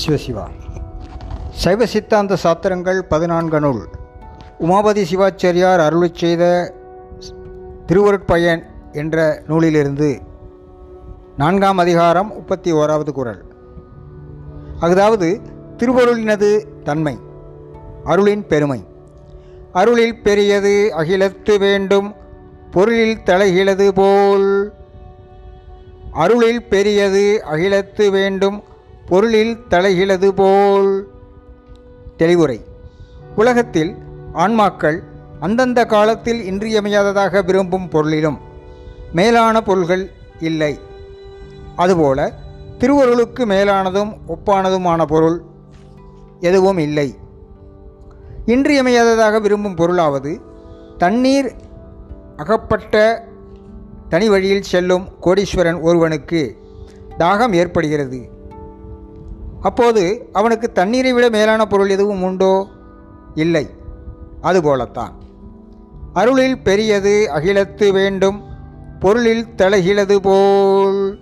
சிவசிவா. சைவ சித்தாந்த சாத்திரங்கள் பதினான்கு நூல் உமாபதி சிவாச்சாரியார் அருளிச் செய்த திருவருட்பயன் என்ற நூலிலிருந்து நான்காம் அதிகாரம் முப்பத்தி ஓராவது குரல். அதாவது திருவருளினது தன்மை அருளின் பெருமை. அருளில் பெரியது அகிலத்து வேண்டும் பொருளில் தலைகிலது போல் அருளில் பெரியது அகிலத்து வேண்டும் பொருளில் தலைகிலது போல். தெளிவுரை. உலகத்தில் ஆன்மாக்கள் அந்தந்த காலத்தில் இன்றியமையாததாக விரும்பும் பொருளிலும் மேலான பொருள்கள் இல்லை. அதுபோல திருவருளுக்கு மேலானதும் ஒப்பானதுமான பொருள் எதுவும் இல்லை. இன்றியமையாததாக விரும்பும் பொருளாவது தண்ணீர் அகப்பட்ட தனி வழியில் செல்லும் கோடீஸ்வரன் ஒருவனுக்கு தாகம் ஏற்படுகிறது. அப்போது அவனுக்கு தண்ணீரை விட மேலான பொருள் எதுவும் உண்டோ? இல்லை. அதுபோலத்தான் அருளில் பெரியது அகிலத்து வேண்டும் பொருளில் தலைகிலது போல்